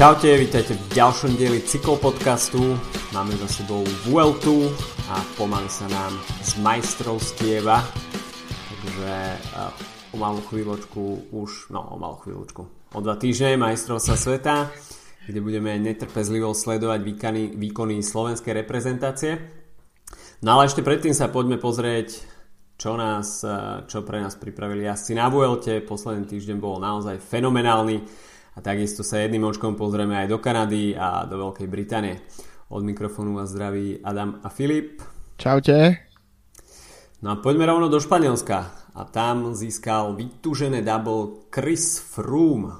Čaute, vítajte v ďalšom dieli cyklopodcastu. Máme za sebou Vueltu a pomaly sa nám z majstrovstieva. Takže o malú chvíľočku už, no o malú chvíľočku, o dva týždne majstrovstva sveta, kde budeme netrpezlivo sledovať výkony, výkony slovenskej reprezentácie. No ale ešte predtým sa poďme pozrieť, čo, nás, čo pre nás pripravili jazdci na Vuelte. Posledný týždeň bol naozaj fenomenálny a takisto sa jedným očkom pozrieme aj do Kanady a do Veľkej Británie. Od mikrofónu vás zdraví Adam a Filip. Čaute. No a poďme rovno do Španielska. A tam získal vytúžené double Chris Froome.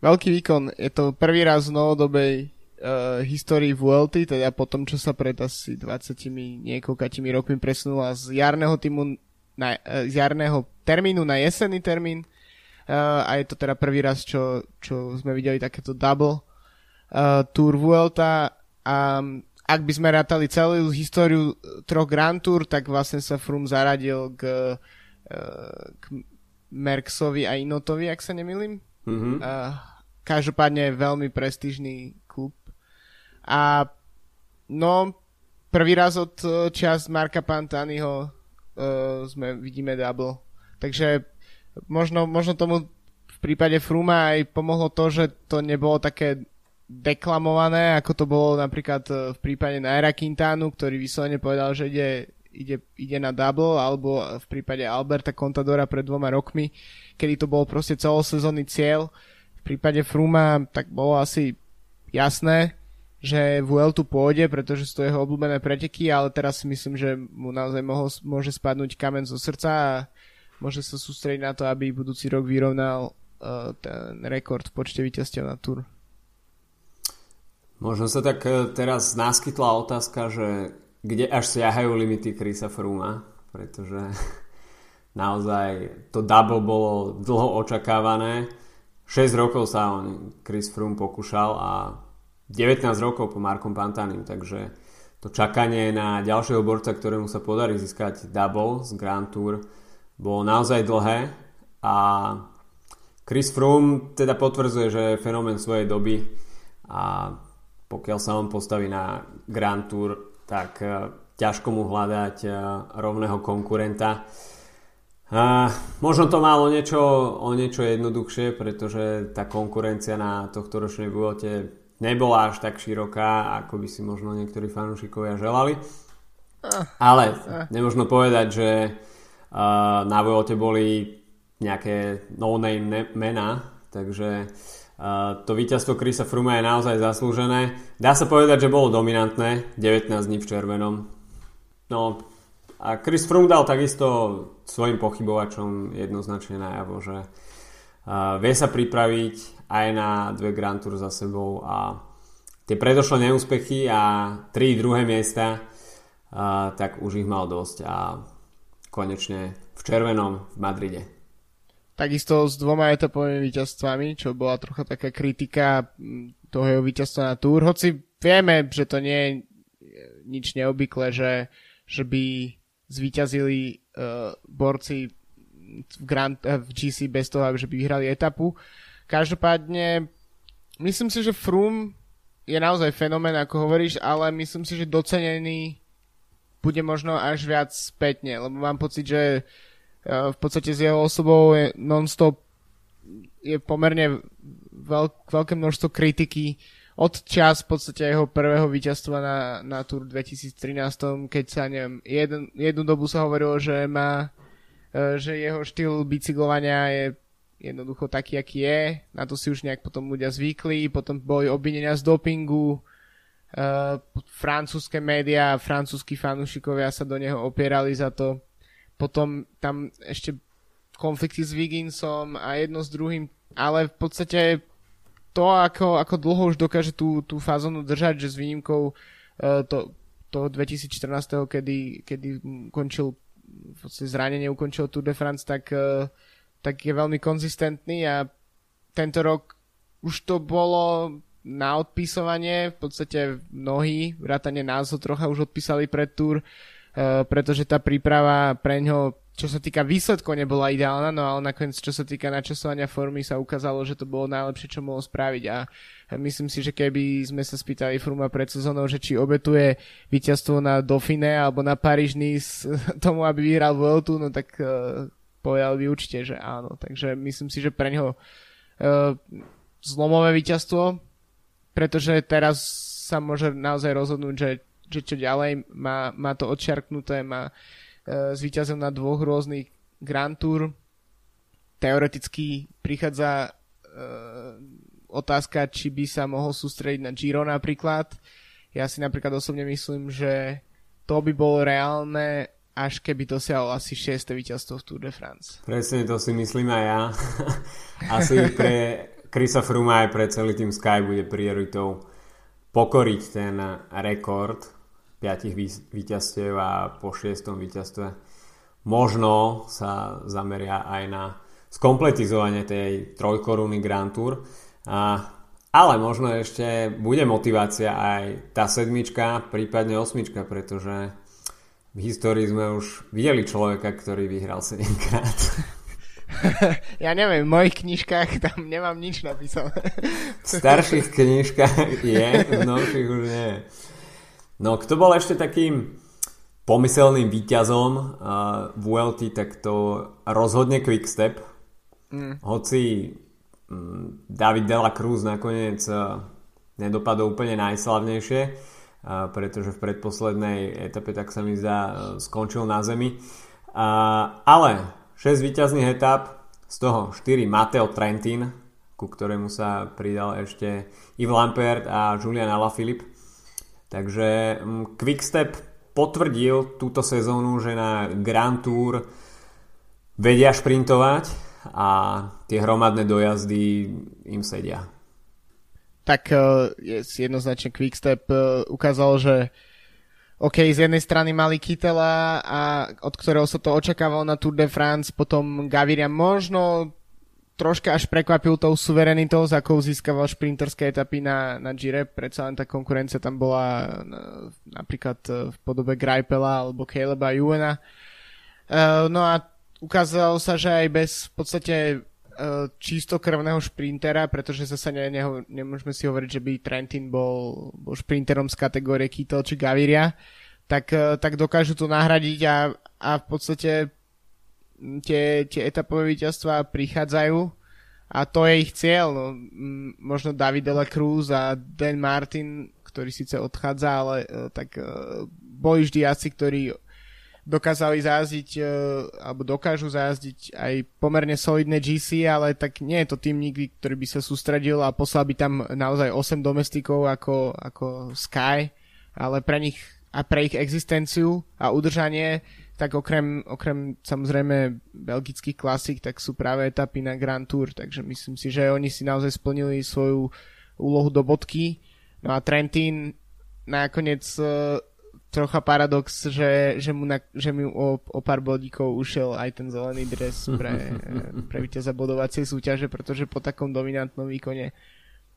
Veľký výkon. Je to prvý raz v novodobej uh, histórii Vuelty, teda po tom, čo sa pred asi 20 niekoľkatými rokmi presunula z jarného, týmu na, uh, z jarného termínu na jesenný termín uh, a je to teda prvý raz, čo, čo sme videli takéto double uh, Tour Vuelta a ak by sme rátali celú históriu troch Grand Tour, tak vlastne sa Froome zaradil k, uh, k Merksovi a Inotovi, ak sa nemýlim. Mm-hmm. Uh, každopádne veľmi prestížný klub. A no, prvý raz od čas Marka Pantaniho uh, sme vidíme double. Takže možno, možno tomu v prípade Fruma aj pomohlo to, že to nebolo také deklamované, ako to bolo napríklad e, v prípade Naira Quintánu, ktorý vyslovene povedal, že ide, ide, ide na double, alebo v prípade Alberta Contadora pred dvoma rokmi, kedy to bol proste celosezónny cieľ. V prípade Fruma tak bolo asi jasné, že Vueltu pôjde, pretože sú to jeho obľúbené preteky, ale teraz si myslím, že mu naozaj mohol, môže spadnúť kamen zo srdca a môže sa sústrediť na to, aby budúci rok vyrovnal uh, ten rekord v počte víťazstiev na Tour. Možno sa tak eh, teraz náskytla otázka, že kde až siahajú limity Chrisa Frooma, pretože naozaj to double bolo dlho očakávané. 6 rokov sa on Chris Froome pokúšal a 19 rokov po Markom Pantanim, takže to čakanie na ďalšieho borca, ktorému sa podarí získať double z Grand Tour, bolo naozaj dlhé a Chris Froome teda potvrdzuje, že je fenomén svojej doby a pokiaľ sa on postaví na Grand Tour, tak e, ťažko mu hľadať e, rovného konkurenta. A možno to malo niečo, o niečo jednoduchšie, pretože tá konkurencia na tohto ročnej Vuelte nebola až tak široká, ako by si možno niektorí fanúšikovia želali. Ah. Ale nemožno povedať, že Na Vuelte boli nejaké no-name mená, takže to víťazstvo Krisa Fruma je naozaj zaslúžené. Dá sa povedať, že bolo dominantné, 19 dní v červenom. No a Chris Froome dal takisto svojim pochybovačom jednoznačne najavo, že vie sa pripraviť aj na dve Grand Tour za sebou a tie predošlé neúspechy a tri druhé miesta, tak už ich mal dosť a konečne v červenom v Madride. Takisto s dvoma etapovými víťazstvami, čo bola trocha taká kritika toho jeho víťazstva na Tour, hoci vieme, že to nie je nič neobvyklé, že, že by zvíťazili uh, borci v, Grand, uh, v GC bez toho, že by vyhrali etapu. Každopádne, myslím si, že Froome je naozaj fenomén, ako hovoríš, ale myslím si, že docenený bude možno až viac spätne, lebo mám pocit, že e, v podstate s jeho osobou je non-stop je pomerne veľk, veľké množstvo kritiky od čas v podstate jeho prvého víťazstva na, na Tour 2013, keď sa neviem, jeden, jednu dobu sa hovorilo, že má e, že jeho štýl bicyklovania je jednoducho taký, aký je. Na to si už nejak potom ľudia zvykli. Potom boli obvinenia z dopingu. Uh, francúzske médiá, francúzskí fanúšikovia sa do neho opierali za to. Potom tam ešte konflikty s Wigginsom a jedno s druhým, ale v podstate to, ako, ako dlho už dokáže tú, tú fázonu držať, že s výnimkou uh, to, toho 2014, kedy, kedy končil v podstate zranenie ukončil Tour de France, tak, uh, tak je veľmi konzistentný a tento rok už to bolo na odpisovanie, v podstate mnohí, vrátane nás ho trocha už odpísali pred túr, uh, pretože tá príprava pre ňo, čo sa týka výsledkov, nebola ideálna, no ale nakoniec, čo sa týka načasovania formy, sa ukázalo, že to bolo najlepšie, čo mohol spraviť a Myslím si, že keby sme sa spýtali Fruma pred sezónou, že či obetuje víťazstvo na Dauphine alebo na Paríž Nice tomu, aby vyhral Vueltu, no tak uh, povedal by určite, že áno. Takže myslím si, že pre neho uh, zlomové víťazstvo, pretože teraz sa môže naozaj rozhodnúť, že, že čo ďalej, má, má to odčiarknuté, má uh, zvíťazil na dvoch rôznych Grand Tour, teoreticky prichádza uh, otázka, či by sa mohol sústrediť na Giro napríklad. Ja si napríklad osobne myslím, že to by bolo reálne, až keby dosiahol asi 6. víťazstvo v Tour de France. Presne to si myslím aj ja. asi pre Chrisa Froome aj pre celý tým Sky bude prioritou pokoriť ten rekord 5 víťazstiev a po 6. víťazstve možno sa zameria aj na skompletizovanie tej trojkoruny Grand Tour. A, ale možno ešte bude motivácia aj tá sedmička, prípadne osmička, pretože v histórii sme už videli človeka, ktorý vyhral 7 krát. Ja neviem, v mojich knižkách tam nemám nič napísané. V starších knižkách je, v novších už nie. No, kto bol ešte takým pomyselným výťazom uh, v ULT, tak to rozhodne Quickstep. Mm. Hoci David Dela Cruz nakoniec eh, nedopadol úplne najslavnejšie, eh, pretože v predposlednej etape, tak sa mi zdá, eh, skončil na zemi. Ale 6 výťazných etap, z toho 4 Mateo Trentin, ku ktorému sa pridal ešte Yves Lampert a Julian Alaphilippe. Takže mm, Quickstep potvrdil túto sezónu, že na Grand Tour vedia šprintovať a tie hromadné dojazdy im sedia. Tak je jednoznačne Quickstep e, ukázal, že OK, z jednej strany mali Kytela, a od ktorého sa to očakávalo na Tour de France, potom Gaviria možno troška až prekvapil tou suverenitou, za akou získaval šprinterské etapy na, na Gire, predsa len tá konkurencia tam bola e, napríklad e, v podobe Greipela alebo Caleba Juena. Uh, no a ukázalo sa, že aj bez v podstate čistokrvného šprintera, pretože zase ne, ne, nemôžeme si hovoriť, že by Trentin bol, bol šprinterom z kategórie Kittel či Gaviria, tak, uh, tak dokážu to nahradiť a, a v podstate tie, tie etapové víťazstvá prichádzajú a to je ich cieľ. No, možno David de la Cruz a Dan Martin, ktorý síce odchádza, ale uh, tak boli vždy asi, ktorí dokázali zázdiť, e, alebo dokážu zázdiť aj pomerne solidné GC, ale tak nie je to tým nikdy, ktorý by sa sústredil a poslal by tam naozaj 8 domestikov ako, ako Sky, ale pre nich a pre ich existenciu a udržanie, tak okrem, okrem samozrejme belgických klasik, tak sú práve etapy na Grand Tour, takže myslím si, že oni si naozaj splnili svoju úlohu do bodky. No a Trentin nakoniec e, trocha paradox, že, že, mu, na, že mi o, o pár bodíkov ušiel aj ten zelený dres pre, pre víťaza bodovacej súťaže, pretože po takom dominantnom výkone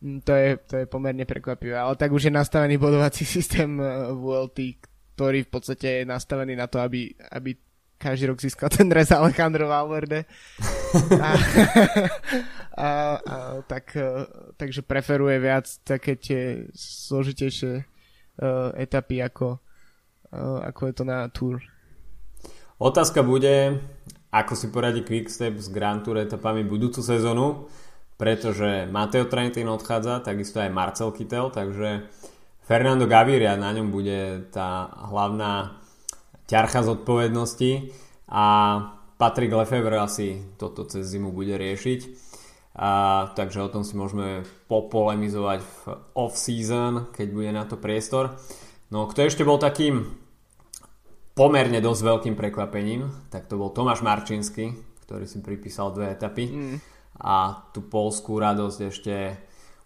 hm, to je, to je pomerne prekvapivé. Ale tak už je nastavený bodovací systém eh, VLT, ktorý v podstate je nastavený na to, aby, aby každý rok získal ten dres Alejandro Valverde. A, a, a, tak, eh, takže preferuje viac také tie zložitejšie uh, etapy ako, ako je to na Tour. Otázka bude, ako si poradí Quickstep s Grand Tour etapami budúcu sezónu, pretože Mateo Trentin odchádza, takisto aj Marcel Kittel, takže Fernando Gaviria na ňom bude tá hlavná ťarcha zodpovednosti a Patrick Lefevre asi toto cez zimu bude riešiť. A, takže o tom si môžeme popolemizovať v off-season, keď bude na to priestor. No kto ešte bol takým pomerne dosť veľkým prekvapením, tak to bol Tomáš Marčinsky, ktorý si pripísal dve etapy. Mm. A tú polskú radosť ešte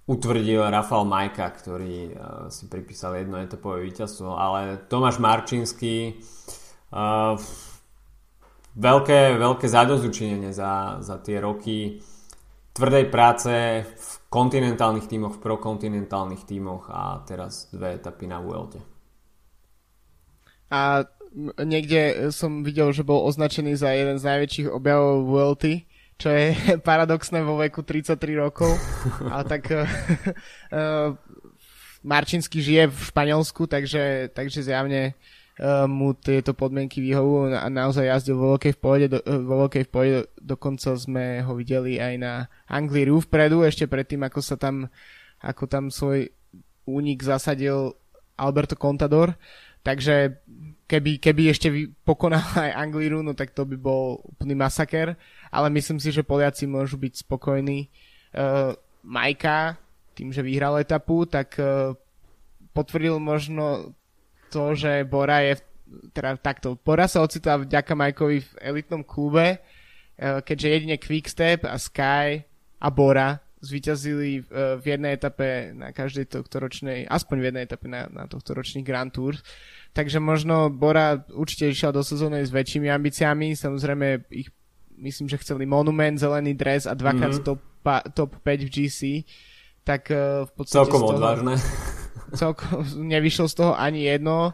utvrdil Rafal Majka, ktorý uh, si pripísal jedno etapové víťazstvo. Ale Tomáš Marčinsky uh, veľké, veľké zadozučinenie za, za tie roky tvrdej práce v kontinentálnych tímoch, v prokontinentálnych tímoch a teraz dve etapy na Vuelte. A niekde som videl, že bol označený za jeden z najväčších objavov VLT, čo je paradoxné vo veku 33 rokov. Ale tak uh, uh, Marčinsky žije v Španielsku, takže, takže zjavne uh, mu tieto podmienky vyhovujú a naozaj jazdil vo veľkej v pohode, do, vo veľkej v pohode, dokonca sme ho videli aj na Angliru vpredu, ešte predtým, ako sa tam, ako tam svoj únik zasadil Alberto Contador. Takže keby, keby ešte pokonal aj Angliru, no tak to by bol úplný masaker, ale myslím si, že Poliaci môžu byť spokojní. Uh, Majka, tým, že vyhral etapu, tak uh, potvrdil možno to, že Bora je, teda takto, Bora sa ocitla vďaka Majkovi v elitnom klube, uh, keďže jedine Quickstep a Sky a Bora zvíťazili v jednej etape na každej tohtoročnej, aspoň v jednej etape na, na tohtoročných Grand Tours takže možno Bora určite išiel do sezóny s väčšími ambíciami, samozrejme ich myslím, že chceli monument, zelený dres a dvakrát mm-hmm. top, top 5 v GC, tak uh, v podstate celkom toho, odvážne. Celkom, nevyšlo z toho ani jedno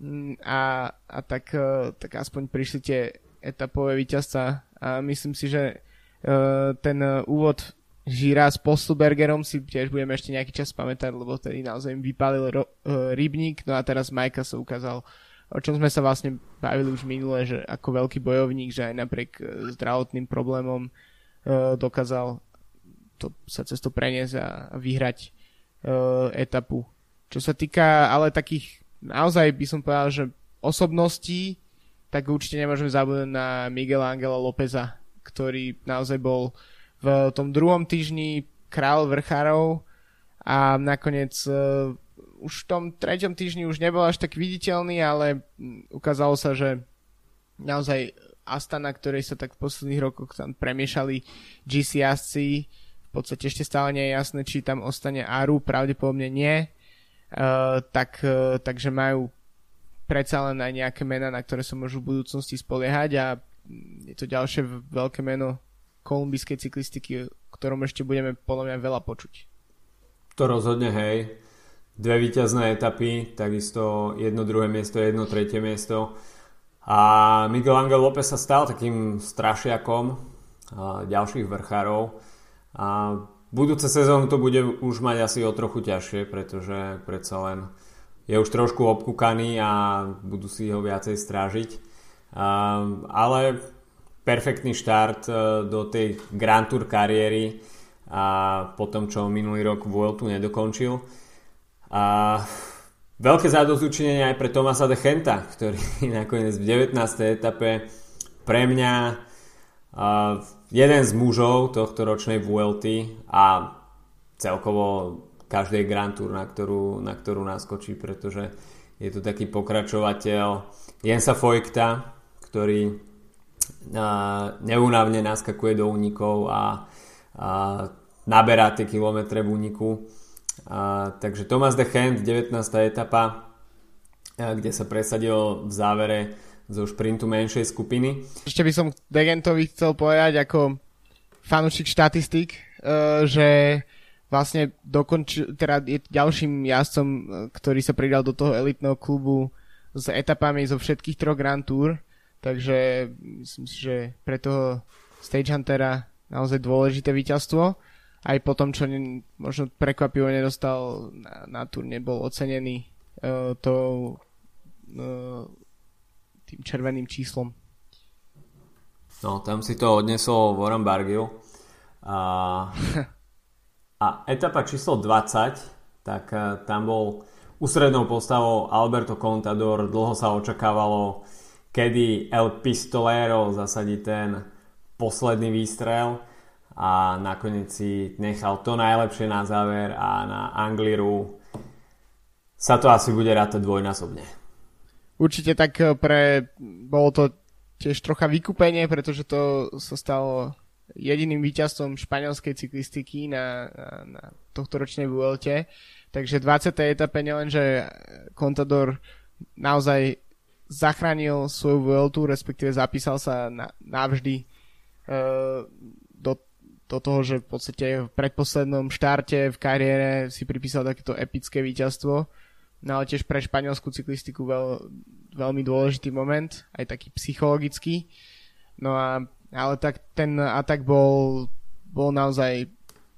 mm, a, a tak, uh, tak aspoň prišli tie etapové víťazca a myslím si, že ten úvod Žíra s Postelbergerom si tiež budeme ešte nejaký čas pamätať, lebo tedy naozaj im vypálil ro- uh, rybník, no a teraz Majka sa ukázal, o čom sme sa vlastne bavili už minule, že ako veľký bojovník, že aj napriek uh, zdravotným problémom uh, dokázal to, sa cez to preniesť a, vyhrať uh, etapu. Čo sa týka ale takých, naozaj by som povedal, že osobností, tak určite nemôžeme zabudnúť na Miguela Angela Lópeza, ktorý naozaj bol uh, v tom druhom týždni král vrchárov a nakoniec uh, už v tom treťom týždni už nebol až tak viditeľný, ale ukázalo sa, že naozaj Astana, ktorej sa tak v posledných rokoch tam premiešali GC jazdci, v podstate ešte stále nie je jasné, či tam ostane Aru, pravdepodobne nie, uh, tak, uh, takže majú predsa len aj nejaké mená, na ktoré sa môžu v budúcnosti spoliehať a je to ďalšie veľké meno kolumbijskej cyklistiky, o ktorom ešte budeme podľa mňa veľa počuť. To rozhodne, hej. Dve víťazné etapy, takisto jedno druhé miesto, jedno tretie miesto. A Miguel Angel López sa stal takým strašiakom ďalších vrchárov. A budúce sezónu to bude už mať asi o trochu ťažšie, pretože predsa len je už trošku obkúkaný a budú si ho viacej strážiť. ale perfektný štart e, do tej Grand Tour kariéry a potom, čo minulý rok Vueltu nedokončil. A veľké zadozučinenie aj pre Tomasa de Chenta, ktorý nakoniec v 19. etape pre mňa uh, jeden z mužov tohto ročnej Vuelty a celkovo každej Grand Tour, na ktorú, na ktorú naskočí, pretože je to taký pokračovateľ Jensa Fojkta, ktorý neúnavne naskakuje do únikov a, a naberá tie kilometre v úniku. A, takže Thomas de Gent, 19. etapa, kde sa presadil v závere zo šprintu menšej skupiny. Ešte by som Degentovi chcel povedať ako fanúšik štatistik, e, že vlastne dokončil, teda je ďalším jazdcom, e, ktorý sa pridal do toho elitného klubu s etapami zo všetkých troch Grand Tour Takže myslím si, že pre toho Stage Huntera naozaj dôležité víťazstvo. Aj po tom, čo ne, možno prekvapivo nedostal na, na tur, nebol ocenený uh, to, uh, tým červeným číslom. No, tam si to odnesol Warren Bargill. A, a etapa číslo 20, tak uh, tam bol ústrednou postavou Alberto Contador. Dlho sa očakávalo, kedy El Pistolero zasadí ten posledný výstrel a nakoniec si nechal to najlepšie na záver a na Angliru sa to asi bude rátať dvojnásobne. Určite tak eh, pre... bolo to tiež trocha vykúpenie, pretože to sa stalo jediným víťazstvom španielskej cyklistiky na, na, na tohto ročnej Vuelte. Takže 20. etape nielenže Contador naozaj zachránil svoju Vueltu, respektíve zapísal sa na, navždy uh, do, do toho, že v podstate v predposlednom štarte v kariére si pripísal takéto epické víťazstvo. No ale tiež pre španielskú cyklistiku veľ, veľmi dôležitý moment, aj taký psychologický. No a ale tak ten atak bol, bol naozaj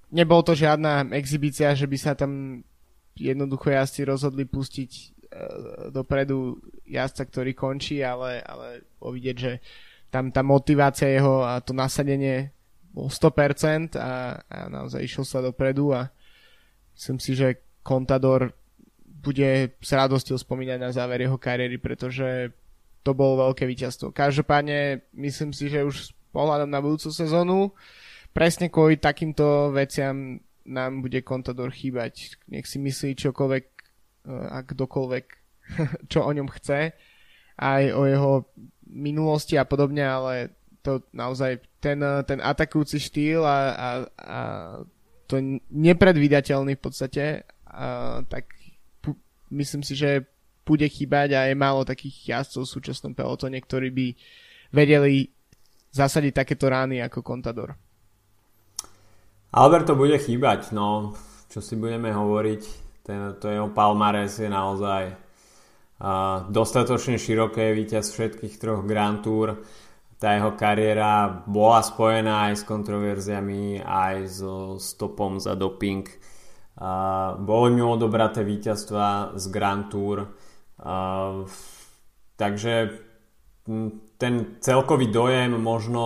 nebol to žiadna exibícia, že by sa tam jednoducho jazdci rozhodli pustiť dopredu jazdca, ktorý končí, ale, ale vidieť, že tam tá motivácia jeho a to nasadenie bol 100% a, a naozaj išiel sa dopredu a myslím si, že Contador bude s radosťou spomínať na záver jeho kariéry, pretože to bolo veľké víťazstvo. Každopádne myslím si, že už s pohľadom na budúcu sezónu presne kvôli takýmto veciam nám bude Contador chýbať. Nech si myslí čokoľvek a kdokoľvek, čo o ňom chce, aj o jeho minulosti a podobne, ale to naozaj ten, ten atakujúci štýl a, a, a to nepredvídateľný v podstate, a, tak pu, myslím si, že bude chýbať a je málo takých jazdcov v súčasnom pelotone, ktorí by vedeli zasadiť takéto rány ako Contador. Alberto bude chýbať, no čo si budeme hovoriť, ten, to jeho palmares je naozaj uh, dostatočne široké, víťaz všetkých troch Grand Tour, tá jeho kariéra bola spojená aj s kontroverziami, aj so stopom za doping. Uh, boli mu odobraté víťazstva z Grand Tour. Uh, takže ten celkový dojem možno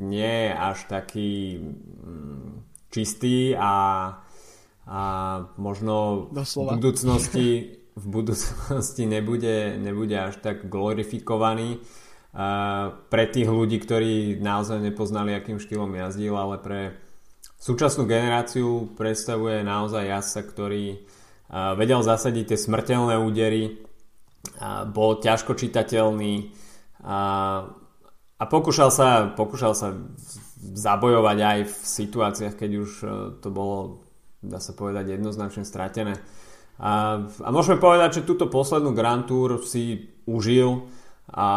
nie je až taký čistý a, a možno Doslova. v budúcnosti, v budúcnosti nebude, nebude až tak glorifikovaný pre tých ľudí, ktorí naozaj nepoznali, akým štýlom jazdil, ale pre súčasnú generáciu predstavuje naozaj jazdca, ktorý vedel zasadiť tie smrteľné údery, bol ťažko čitateľný a pokúšal sa, pokúšal sa zabojovať aj v situáciách, keď už e, to bolo, dá sa povedať, jednoznačne stratené. A, a môžeme povedať, že túto poslednú Grand Tour si užil, a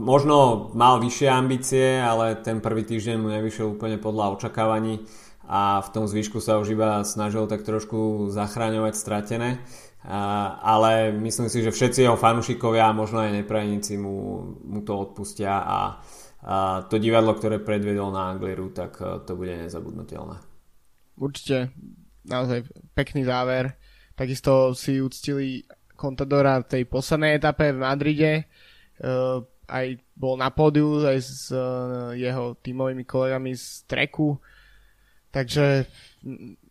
možno mal vyššie ambície, ale ten prvý týždeň mu nevyšiel úplne podľa očakávaní a v tom zvyšku sa už iba snažil tak trošku zachráňovať stratené. A, ale myslím si, že všetci jeho fanúšikovia a možno aj neprajníci mu, mu to odpustia a, a to divadlo, ktoré predvedol na Angliru, tak e, to bude nezabudnutelné. Určite, naozaj pekný záver. Takisto si uctili Contadora v tej poslednej etape v Madride, uh, aj bol na pódiu aj s uh, jeho tímovými kolegami z treku. Takže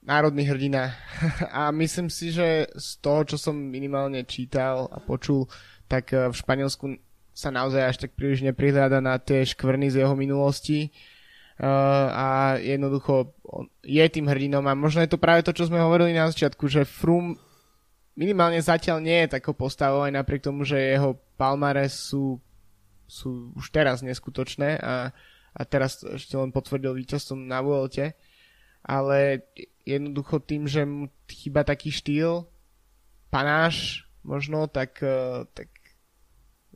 národný hrdina. a myslím si, že z toho, čo som minimálne čítal a počul, tak uh, v Španielsku sa naozaj až tak príliš neprihľada na tie škvrny z jeho minulosti. Uh, a jednoducho je tým hrdinom a možno je to práve to, čo sme hovorili na začiatku, že Frum minimálne zatiaľ nie je takou postavou aj napriek tomu, že jeho palmares sú, sú už teraz neskutočné a, a teraz ešte len potvrdil víťazstvo na Vuelte. Ale jednoducho tým, že mu chýba taký štýl, panáš možno, tak, e, tak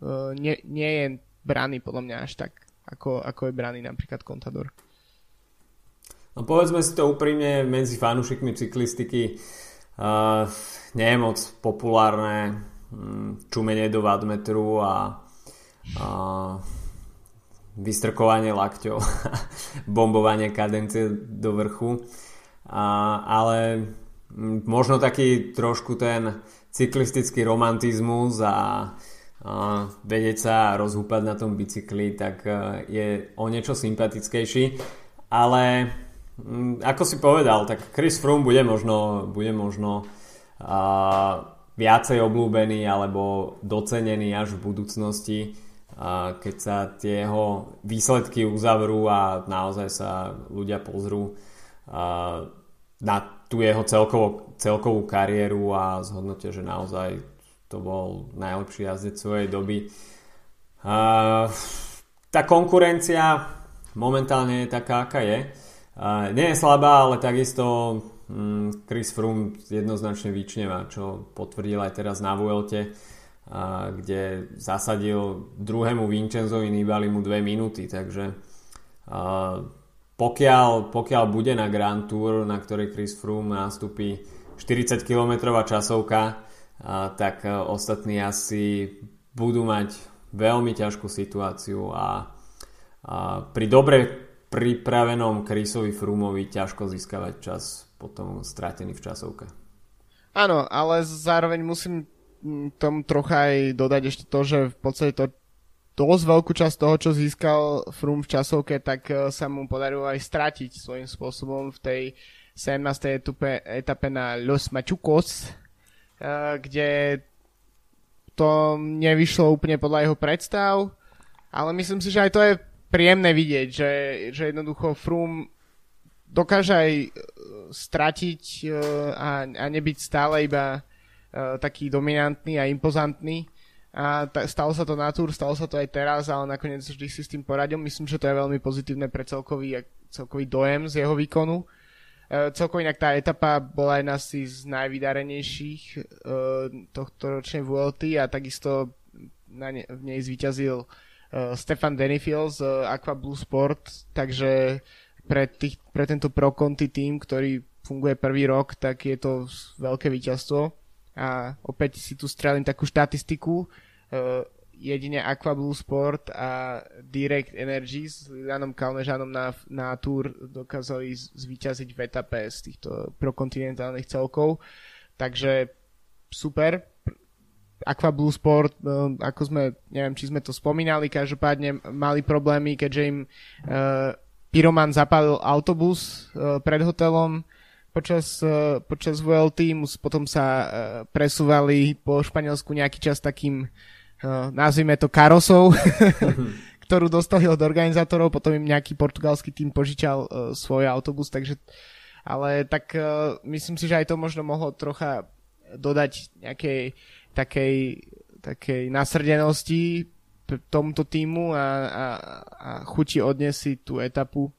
e, nie, nie je braný podľa mňa až tak, ako, ako je braný napríklad Contador. No povedzme si to úprimne medzi fanúšikmi cyklistiky. Uh, nie je moc populárne hm, čumenie do vadmetru a, a vystrkovanie lakťov, bombovanie kadencie do vrchu. A, ale hm, možno taký trošku ten cyklistický romantizmus a vedieť sa rozhúpať na tom bicykli, tak e, je o niečo sympatickejší. Ale hm, ako si povedal, tak Chris Froome bude možno, bude možno a viacej obľúbený alebo docenený až v budúcnosti, a keď sa tie jeho výsledky uzavrú a naozaj sa ľudia pozrú a na tú jeho celkovú, celkovú kariéru a zhodnotia, že naozaj to bol najlepší jazdec svojej doby. A tá konkurencia momentálne je taká, aká je. A nie je slabá, ale takisto Mm, Chris Froome jednoznačne vyčneva, čo potvrdil aj teraz na Vuelte, kde zasadil druhému Vincenzovi Nibalimu dve minúty, takže pokiaľ, pokiaľ bude na Grand Tour, na ktorej Chris Froome nastúpi 40 km časovka, tak ostatní asi budú mať veľmi ťažkú situáciu a a pri dobre pripravenom Chrisovi Frumovi ťažko získavať čas potom stratený v časovke. Áno, ale zároveň musím tom trocha aj dodať ešte to, že v podstate to dosť veľkú časť toho, čo získal Frum v časovke, tak e, sa mu podarilo aj stratiť svojím spôsobom v tej 17. etape, na Los Machucos, e, kde to nevyšlo úplne podľa jeho predstav, ale myslím si, že aj to je príjemné vidieť, že, že jednoducho Frum dokáže aj e, stratiť a, a nebyť stále iba taký dominantný a impozantný a t- stalo sa to na túr, stalo sa to aj teraz, ale nakoniec vždy si s tým poradil. Myslím, že to je veľmi pozitívne pre celkový, celkový dojem z jeho výkonu. E, celkovo inak tá etapa bola jedna z najvydarenejších e, tohto ročnej VLT a takisto na ne, v nej zvíťazil e, Stefan Denifil z Aqua Blue Sport, takže pre, tých, pre tento Pro Conti tým, ktorý funguje prvý rok, tak je to veľké víťazstvo a opäť si tu strelím takú štatistiku. Jedine Aqua Blue Sport a Direct Energy s Janom Kalnežanom na, na Tour dokázali zvíťaziť v etape z týchto prokontinentálnych celkov. Takže super. Aqua Blue Sport, uh, ako sme, neviem, či sme to spomínali, každopádne mali problémy, keďže im uh, Pyroman zapálil autobus uh, pred hotelom, počas, počas VLT, potom sa presúvali po Španielsku nejaký čas takým, nazvime to karosou, ktorú dostali od organizátorov, potom im nejaký portugalský tým požičal uh, svoj autobus, takže ale tak uh, myslím si, že aj to možno mohlo trocha dodať nejakej takej, takej nasrdenosti tomuto týmu a, a, a chuti odniesť tú etapu.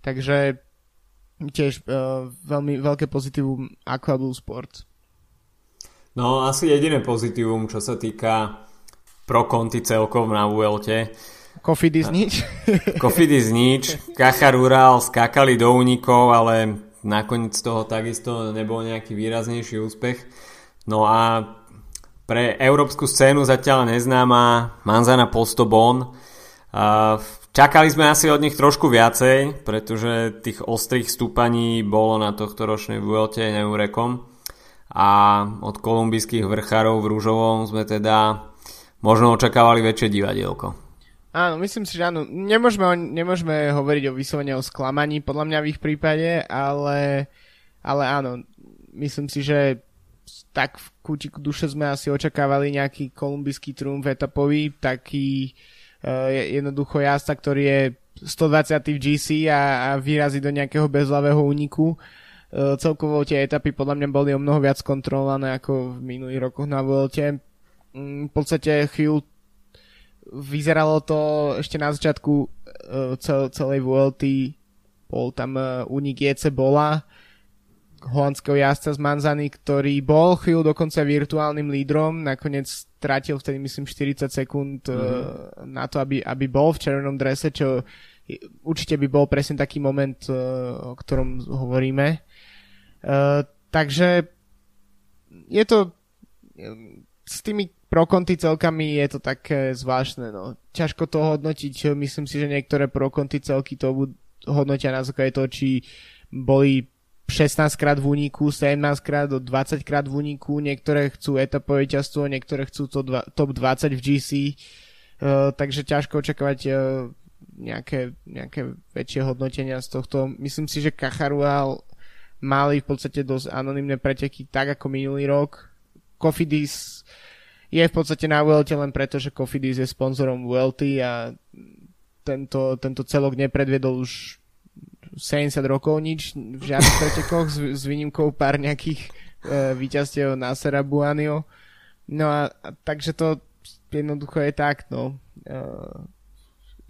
Takže tiež uh, veľmi veľké pozitívum Aquablue Sport. No asi jediné pozitívum, čo sa týka pro konty celkov na VLT. Kofidis nič. Kofidis nič. Kachar Ural skákali do únikov, ale nakoniec toho takisto nebol nejaký výraznejší úspech. No a pre európsku scénu zatiaľ neznáma Manzana Postobon. Čakali sme asi od nich trošku viacej, pretože tých ostrých stúpaní bolo na tohto ročnej Vuelte neurekom a od kolumbijských vrchárov v Rúžovom sme teda možno očakávali väčšie divadielko. Áno, myslím si, že áno. Nemôžeme, nemôžeme hovoriť o vyslovene o sklamaní, podľa mňa v ich prípade, ale, ale áno, myslím si, že tak v kútiku duše sme asi očakávali nejaký kolumbijský trumf etapový, taký Eh, jednoducho jazda, ktorý je 120 v GC a, a vyrazí do nejakého bezľavého úniku. Uh, celkovo tie etapy podľa mňa boli o mnoho viac kontrolované ako v minulých rokoch na Vuelte. Mm, v podstate chvíľu vyzeralo to ešte na začiatku uh, cel, celej Vuelty bol tam uh, únik JC Bola holandského jazdca z Manzany, ktorý bol chvíľu dokonca virtuálnym lídrom, nakoniec strátil vtedy myslím 40 sekúnd mm-hmm. na to, aby, aby bol v červenom drese, čo určite by bol presne taký moment, o ktorom hovoríme. Takže je to s tými prokonty celkami je to také zvláštne, no. Ťažko to hodnotiť, myslím si, že niektoré prokonty celky to hodnotia na základe toho, či boli 16 krát v úniku, 17 krát do 20 krát v úniku, niektoré chcú etapové ťastvo, niektoré chcú to dva, top 20 v GC, uh, takže ťažko očakávať uh, nejaké, nejaké väčšie hodnotenia z tohto. Myslím si, že Kacharual mali v podstate dosť anonimné preteky, tak ako minulý rok. Kofidis je v podstate na Vuelte len preto, že Kofidis je sponzorom Vuelty a tento, tento celok nepredviedol už 70 rokov nič v žiadnych pretekoch s, s výnimkou pár nejakých e, víťazstiev na Serabuanio. No a, a takže to jednoducho je tak, no. E,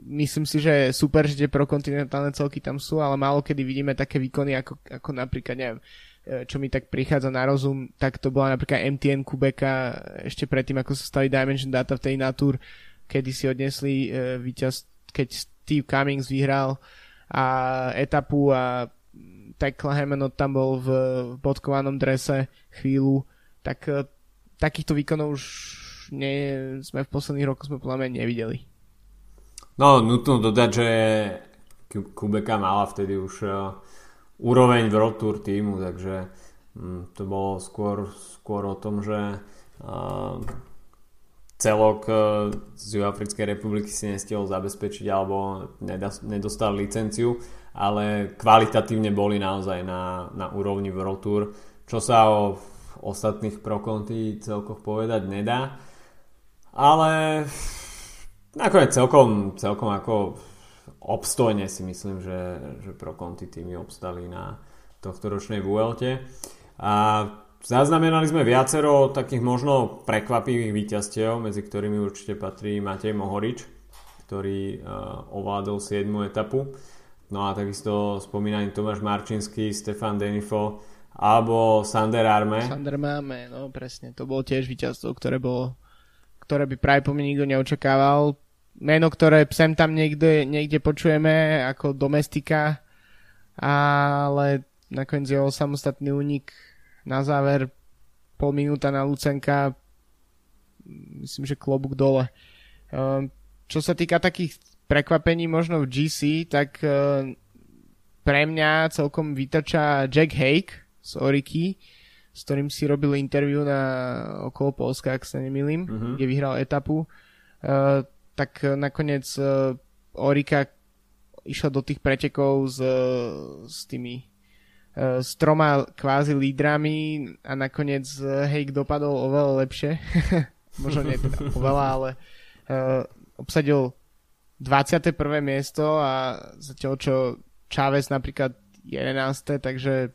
myslím si, že je super, že tie prokontinentálne celky tam sú, ale málo kedy vidíme také výkony ako, ako napríklad, neviem, čo mi tak prichádza na rozum, tak to bola napríklad MTN Kubeka ešte predtým, ako sa stali Dimension Data v tej Natur, kedy si odnesli e, víťaz, keď Steve Cummings vyhral a etapu a Tekla Hemenot tam bol v podkovanom drese chvíľu, tak e, takýchto výkonov už nie, sme v posledných rokoch sme podľa mňa nevideli. No, nutno dodať, že Kubeka mala vtedy už uh, úroveň World Tour týmu, takže um, to bolo skôr, skôr o tom, že uh, celok uh, z Juhoafrickej republiky si nestihol zabezpečiť alebo nedostal licenciu, ale kvalitatívne boli naozaj na, na úrovni World Tour, čo sa o ostatných prokonty celkoch povedať nedá. Ale nakoniec celkom, celkom ako obstojne si myslím, že, že pro konti týmy obstali na tohto ročnej Vuelte. A zaznamenali sme viacero takých možno prekvapivých víťazstiev, medzi ktorými určite patrí Matej Mohorič, ktorý uh, ovládol 7. etapu. No a takisto spomínaný Tomáš Marčinský, Stefan Denifo alebo Sander Arme. Sander Máme, no presne. To bolo tiež víťazstvo, ktoré bolo ktoré by práve po mne nikto neočakával meno, ktoré sem tam niekde, niekde počujeme ako domestika, ale nakoniec jeho samostatný únik na záver pol minúta na Lucenka myslím, že klobúk dole. Ehm, čo sa týka takých prekvapení možno v GC, tak ehm, pre mňa celkom vytača Jack Hake z Oriky, s ktorým si robil interview na okolo Polska, ak sa nemýlim, mm-hmm. kde vyhral etapu. Tak eh, nakoniec uh, Orika išla do tých pretekov s, s tými s troma kvázi lídrami a nakoniec Hake dopadol oveľa lepšie. Možno nie teda oveľa, ale uh, obsadil 21. miesto a zatiaľ čo Chávez napríklad 11. takže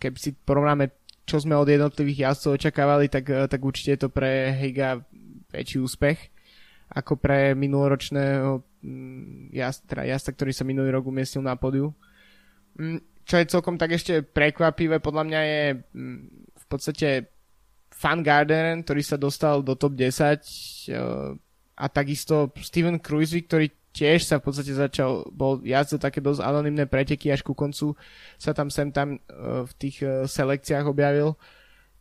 keby si porovnáme čo sme od jednotlivých jazdcov očakávali, tak, tak určite je to pre Heiga väčší úspech ako pre minuloročného mm, jazda, jazda, ktorý sa minulý rok umiestnil na podiu. Mm, čo je celkom tak ešte prekvapivé, podľa mňa je mm, v podstate Fan Garden, ktorý sa dostal do top 10 e, a takisto Steven Cruisey, ktorý tiež sa v podstate začal, bol jazdil také dosť anonimné preteky až ku koncu sa tam sem tam v tých e, selekciách objavil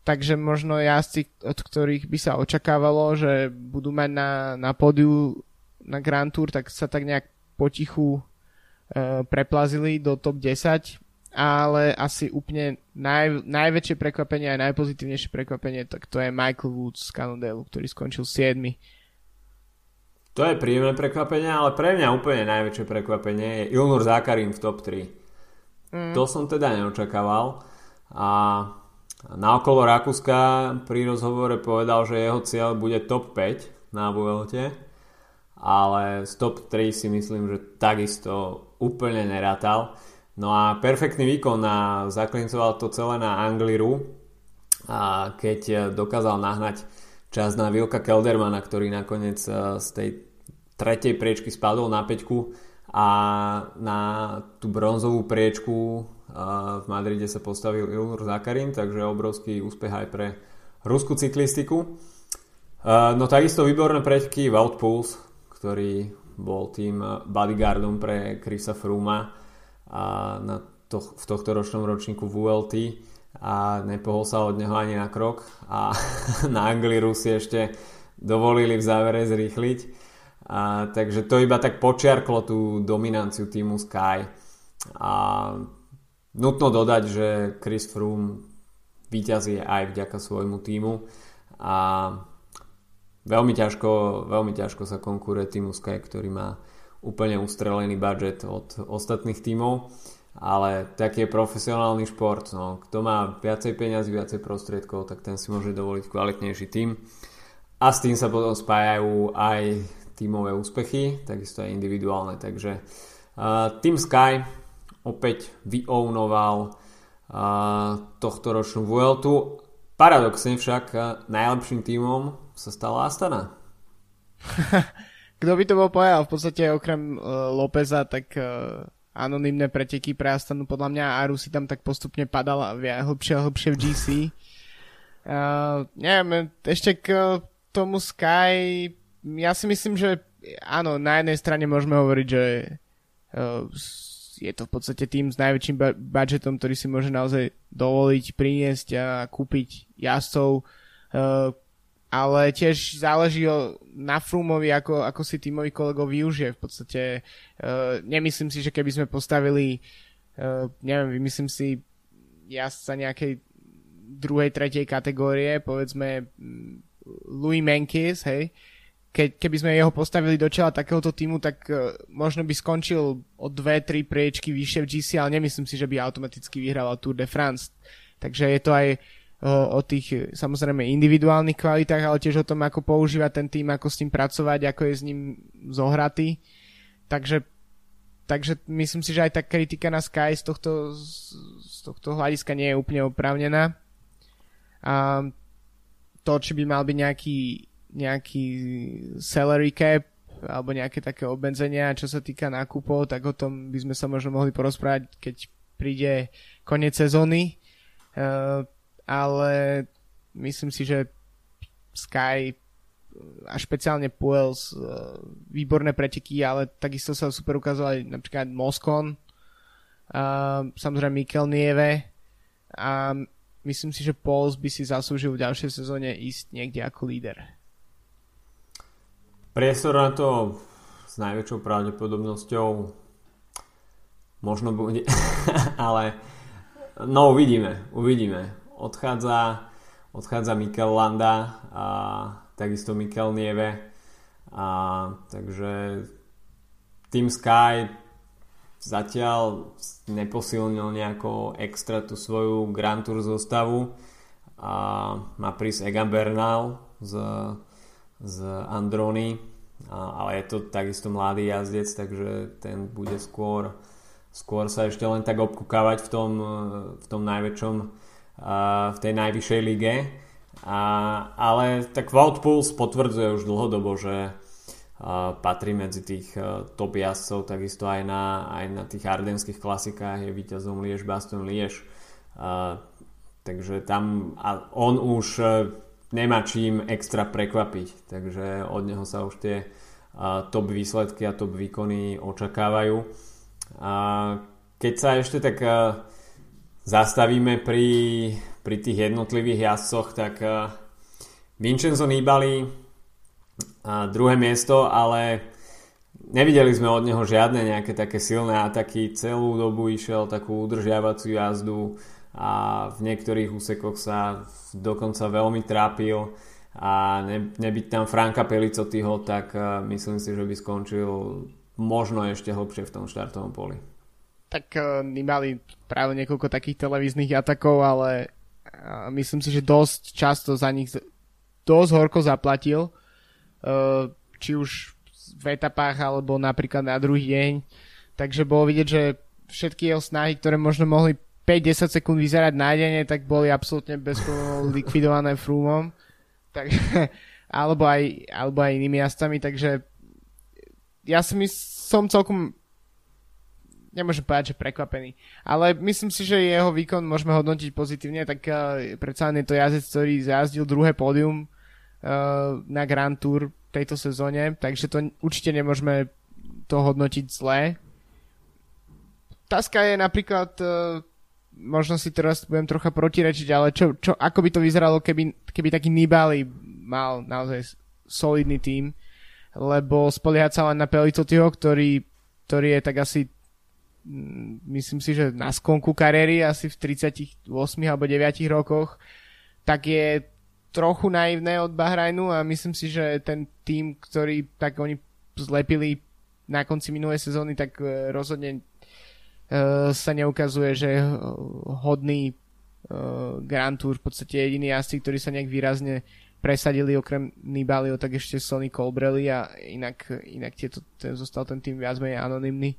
takže možno jazdci, od ktorých by sa očakávalo, že budú mať na, na pódiu na Grand Tour, tak sa tak nejak potichu e, preplazili do top 10, ale asi úplne naj, najväčšie prekvapenie a najpozitívnejšie prekvapenie, tak to je Michael Woods z Cannondale, ktorý skončil 7. To je príjemné prekvapenie, ale pre mňa úplne najväčšie prekvapenie je Ilnur Zakarin v top 3. Mm. To som teda neočakával a na okolo Rakúska pri rozhovore povedal, že jeho cieľ bude top 5 na Vuelte, ale z top 3 si myslím, že takisto úplne nerátal. No a perfektný výkon a zaklincoval to celé na Angliru, a keď dokázal nahnať čas na Vilka Keldermana, ktorý nakoniec e, z tej tretej priečky spadol na peťku a na tú bronzovú priečku v Madride sa postavil Ilnur Zakarin, takže obrovský úspech aj pre ruskú cyklistiku. No takisto výborné preteky Wout Pouls, ktorý bol tým bodyguardom pre Chrisa Frooma na to, v tohto ročnom ročníku VLT a nepohol sa od neho ani na krok a na Angliru si ešte dovolili v závere zrýchliť. A, takže to iba tak počiarklo tú dominanciu týmu Sky. A Nutno dodať, že Chris Froome vyťazí aj vďaka svojmu týmu a veľmi ťažko, veľmi ťažko sa konkuruje týmu Sky, ktorý má úplne ustrelený budget od ostatných tímov, ale taký je profesionálny šport. No. Kto má viacej peniazy, viacej prostriedkov, tak ten si môže dovoliť kvalitnejší tým. A s tým sa potom spájajú aj tímové úspechy, takisto aj individuálne. Takže uh, Team Sky opäť vyounoval tohto ročnú Vueltu. Paradoxne však najlepším tímom sa stala Astana. Kto by to bol povedal? V podstate okrem uh, Lópeza, tak uh, anonimné preteky pre Astanu podľa mňa Aru si tam tak postupne padala hlbšie a hlbšie v GC. Uh, neviem, ešte k tomu Sky ja si myslím, že áno, na jednej strane môžeme hovoriť, že uh, je to v podstate tým s najväčším budžetom, ktorý si môže naozaj dovoliť priniesť a kúpiť jazdcov, uh, ale tiež záleží na Frumovi, ako, ako si tímový kolegov využije. V podstate uh, nemyslím si, že keby sme postavili, uh, neviem, vymyslím si jazdca nejakej druhej, tretej kategórie, povedzme Louis Menkis, hej, keď, keby sme jeho postavili do čela takéhoto týmu, tak uh, možno by skončil o dve, tri priečky vyššie v GC, ale nemyslím si, že by automaticky vyhral Tour de France. Takže je to aj o, o tých samozrejme individuálnych kvalitách, ale tiež o tom, ako používať ten tým, ako s ním pracovať, ako je s ním zohratý. Takže, takže myslím si, že aj tá kritika na Sky z tohto, z tohto hľadiska nie je úplne oprávnená. A to, či by mal byť nejaký, nejaký salary cap alebo nejaké také obmedzenia, čo sa týka nákupov, tak o tom by sme sa možno mohli porozprávať, keď príde koniec sezóny. Uh, ale myslím si, že Sky a špeciálne Puels e, výborné preteky, ale takisto sa super ukázal aj napríklad Moskon, a samozrejme Mikel Nieve a myslím si, že Puels by si zaslúžil v ďalšej sezóne ísť niekde ako líder. Priestor na to s najväčšou pravdepodobnosťou možno bude, ale no uvidíme, uvidíme odchádza, odchádza Mikel Landa a takisto Mikel Nieve. A, takže Team Sky zatiaľ neposilnil nejako extra tú svoju Grand Tour zostavu a má prísť Egan Bernal z, z Androny ale je to takisto mladý jazdec takže ten bude skôr skôr sa ešte len tak obkúkavať v tom, v tom najväčšom v tej najvyššej lige. Ale tak Wout Puls potvrdzuje už dlhodobo, že patrí medzi tých a, top jazdcov, takisto aj na, aj na tých ardenských klasikách je víťazom Liež, Baston Liež. Takže tam on už nemá čím extra prekvapiť, takže od neho sa už tie top výsledky a top výkony očakávajú. A, keď sa ešte tak zastavíme pri, pri tých jednotlivých jazdcoch, tak Vincenzo Nibali uh, druhé miesto, ale nevideli sme od neho žiadne nejaké také silné ataky, celú dobu išiel takú udržiavaciu jazdu a v niektorých úsekoch sa dokonca veľmi trápil a ne, nebyť tam Franka Pelicotyho, tak uh, myslím si, že by skončil možno ešte hlbšie v tom štartovom poli tak uh, mali práve niekoľko takých televíznych atakov, ale uh, myslím si, že dosť často za nich dosť horko zaplatil. Či už v etapách, alebo napríklad na druhý deň. Takže bolo vidieť, že všetky jeho snahy, ktoré možno mohli 5-10 sekúnd vyzerať nádejne, tak boli absolútne bez likvidované frúmom. Tak, alebo, aj, alebo aj inými jazdcami, takže ja si som celkom nemôžem povedať, že prekvapený. Ale myslím si, že jeho výkon môžeme hodnotiť pozitívne, tak uh, predsa je to jazdec, ktorý zajazdil druhé pódium uh, na Grand Tour tejto sezóne, takže to určite nemôžeme to hodnotiť zlé. Taska je napríklad, uh, možno si teraz budem trocha protirečiť, ale čo, čo, ako by to vyzeralo, keby, keby taký Nibali mal naozaj solidný tým, lebo spoliehať sa len na Pelitotyho, ktorý, ktorý je tak asi Mm, myslím si, že na skonku kariéry asi v 38 alebo 9 rokoch, tak je trochu naivné od Bahrajnu a myslím si, že ten tým, ktorý tak oni zlepili na konci minulej sezóny, tak e, rozhodne sa neukazuje, že je hodný uh, Grand Tour, v podstate jediný jazdci, ktorí sa nejak výrazne presadili okrem Nibalio, tak ešte Sony Colbrelli a inak, inak tieto, ten, zostal ten tým viac menej anonymný.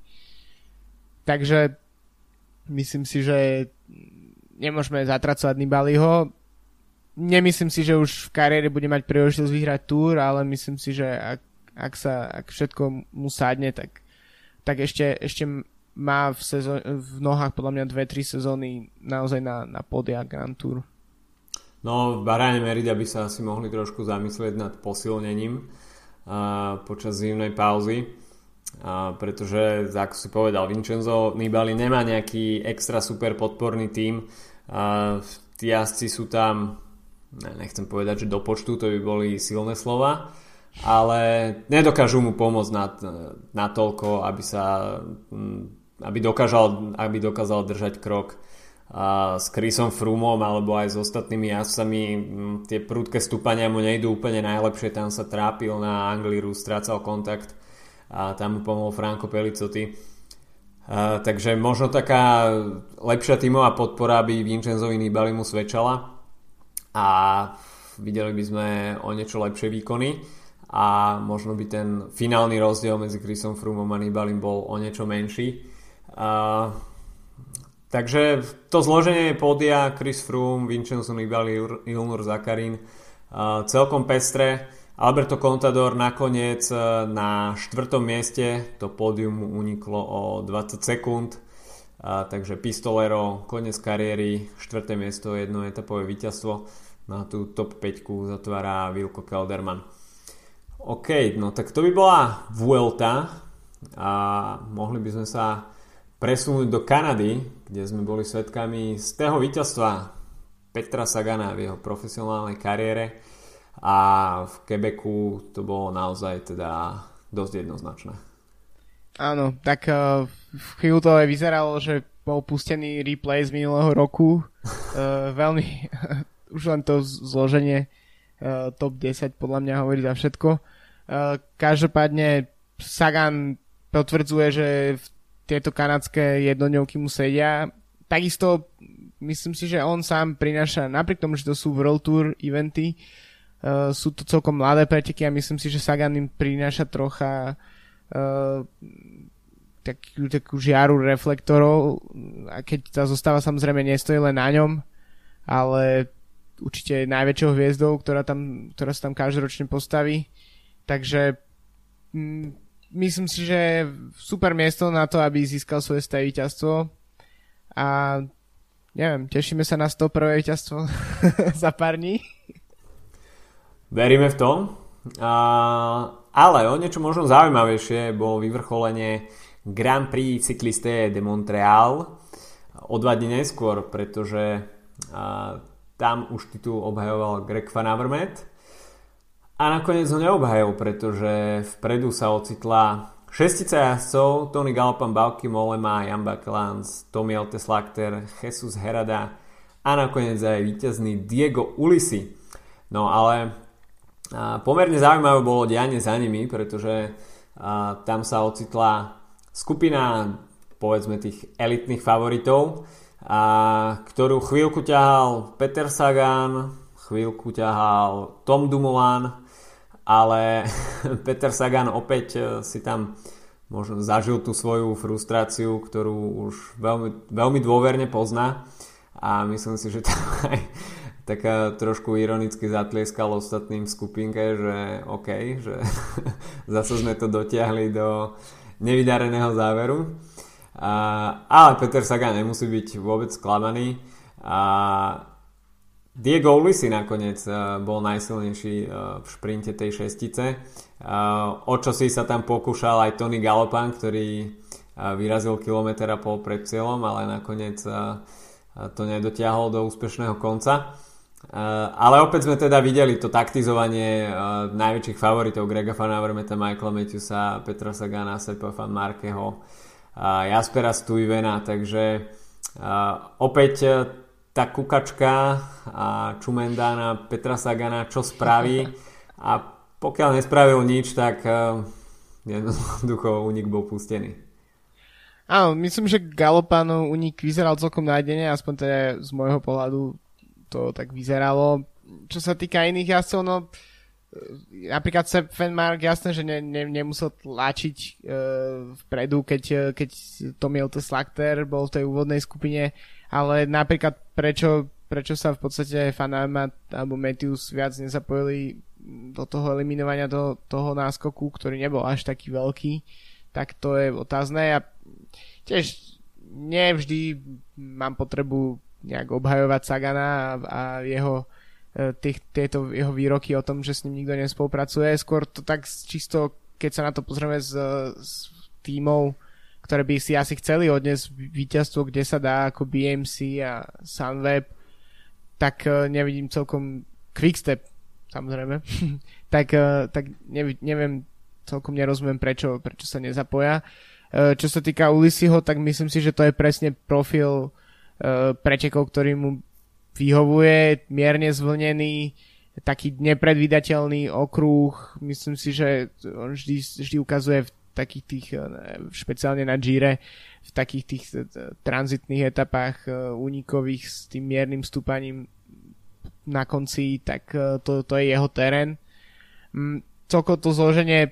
Takže myslím si, že nemôžeme zatracovať Nibaliho. Nemyslím si, že už v kariére bude mať príležitosť vyhrať túr, ale myslím si, že ak, ak sa ak všetko mu sadne, tak, tak ešte, ešte má v, sezó- v nohách podľa mňa dve, tri sezóny naozaj na, na podia Grand Tour. No v Baráne Merida by sa asi mohli trošku zamyslieť nad posilnením uh, počas zimnej pauzy a pretože, ako si povedal, Vincenzo Nibali nemá nejaký extra super podporný tím. A tí jazdci sú tam nechcem povedať, že do počtu to by boli silné slova, ale nedokážu mu pomôcť na, na toľko, aby sa aby dokázal, aby dokázal držať krok a s Chrisom Frumom alebo aj s ostatnými jazdcami tie prúdke stúpania mu nejdú úplne najlepšie, tam sa trápil na Angliru, strácal kontakt a tam mu pomohol Franco Pelicotti. Takže možno taká lepšia tímová podpora by Vincenzovi Nibali mu svedčala a videli by sme o niečo lepšie výkony a možno by ten finálny rozdiel medzi Chrisom Froomom a Nibalim bol o niečo menší. Takže to zloženie je podia Chris Froome, Vincenzo Nibali, Ilnur Zakarin uh, celkom pestré. Alberto Contador nakoniec na štvrtom mieste to pódium mu uniklo o 20 sekúnd. Uh, takže Pistolero, koniec kariéry, štvrté miesto, jedno etapové víťazstvo. Na tú top 5 zatvára Wilko Kelderman. OK, no tak to by bola Vuelta a mohli by sme sa presunúť do Kanady, kde sme boli svetkami z tého víťazstva Petra Sagana v jeho profesionálnej kariére a v Quebecu to bolo naozaj teda dosť jednoznačné. Áno, tak uh, v chvíľu to aj vyzeralo, že bol pustený replay z minulého roku. Uh, veľmi, už len to zloženie uh, top 10 podľa mňa hovorí za všetko. Uh, každopádne Sagan potvrdzuje, že v tieto kanadské jednodňovky mu sedia. Takisto myslím si, že on sám prináša, napriek tomu, že to sú World Tour eventy, uh, sú to celkom mladé preteky a myslím si, že Sagan im prináša trocha uh, takú, takú žiaru reflektorov a keď tá zostáva samozrejme nestojí len na ňom, ale určite najväčšou hviezdou, ktorá, tam, ktorá sa tam každoročne postaví. Takže mm, myslím si, že super miesto na to, aby získal svoje sté víťazstvo a neviem, tešíme sa na 101. víťazstvo za pár dní. Veríme v to. A, ale o niečo možno zaujímavejšie bolo vyvrcholenie Grand Prix Cycliste de Montreal o dva dní neskôr, pretože a, tam už titul obhajoval Greg Van Avermaet a nakoniec ho neobhajil, pretože vpredu sa ocitla šestica jazdcov, Tony Galopan, Balky Molema, Jan Bakelans, Tommy Alteslakter, Jesus Herada a nakoniec aj víťazný Diego Ulisi. No ale a, pomerne zaujímavé bolo dianie za nimi, pretože a, tam sa ocitla skupina povedzme tých elitných favoritov a ktorú chvíľku ťahal Peter Sagan, chvíľku ťahal Tom Dumoulin, ale Peter Sagan opäť e, si tam možno zažil tú svoju frustráciu, ktorú už veľmi, veľmi dôverne pozná a myslím si, že tam aj taká trošku ironicky zatlieskal ostatným v skupinke, že OK, že zase sme to dotiahli do nevydareného záveru. A, ale Peter Sagan nemusí byť vôbec sklamaný. A Diego Ulisi nakoniec uh, bol najsilnejší uh, v šprinte tej šestice. Uh, o čo si sa tam pokúšal aj Tony Galopan, ktorý vyrazil kilometr a pol pred cieľom, ale nakoniec to nedotiahol do úspešného konca. Ale opäť sme teda videli to taktizovanie najväčších favoritov Grega Van Avermeta, Michaela Matthewsa, Petra Sagana, Sepa Van Markeho, Jaspera Stuyvena, takže opäť tá kukačka a Čumendána Petra Sagana čo spraví a pokiaľ nespravil nič, tak e, jednoducho únik bol pustený. Áno, myslím, že Galopánov únik vyzeral celkom nájdene, aspoň teda z môjho pohľadu to tak vyzeralo. Čo sa týka iných jazdcov, no uh, napríklad Sepp Fenmark, jasné, že ne, ne, nemusel tlačiť uh, vpredu, keď, e, keď to Slakter bol v tej úvodnej skupine, ale napríklad prečo, prečo sa v podstate Fanama alebo Matthews viac nezapojili do toho eliminovania do toho náskoku, ktorý nebol až taký veľký, tak to je otázne a tiež nevždy mám potrebu nejak obhajovať Sagana a, a jeho E, tých, tieto jeho výroky o tom, že s ním nikto nespolupracuje. Skôr to tak čisto, keď sa na to pozrieme z, z tímov, ktoré by si asi chceli odniesť víťazstvo, kde sa dá ako BMC a Sunweb, tak e, nevidím celkom Quickstep, samozrejme, tak, uh, tak neviem, celkom nerozumiem, prečo, prečo sa nezapoja. Uh, čo sa týka Ulisiho, tak myslím si, že to je presne profil pretekov, ktorý mu vyhovuje, mierne zvlnený, taký nepredvídateľný okruh. Myslím si, že on vždy, vždy ukazuje v takých tých, eh, špeciálne na Gire, v takých tých eh, tranzitných etapách eh, únikových s tým miernym stúpaním na konci, tak to, to je jeho terén. Mm, celko to zloženie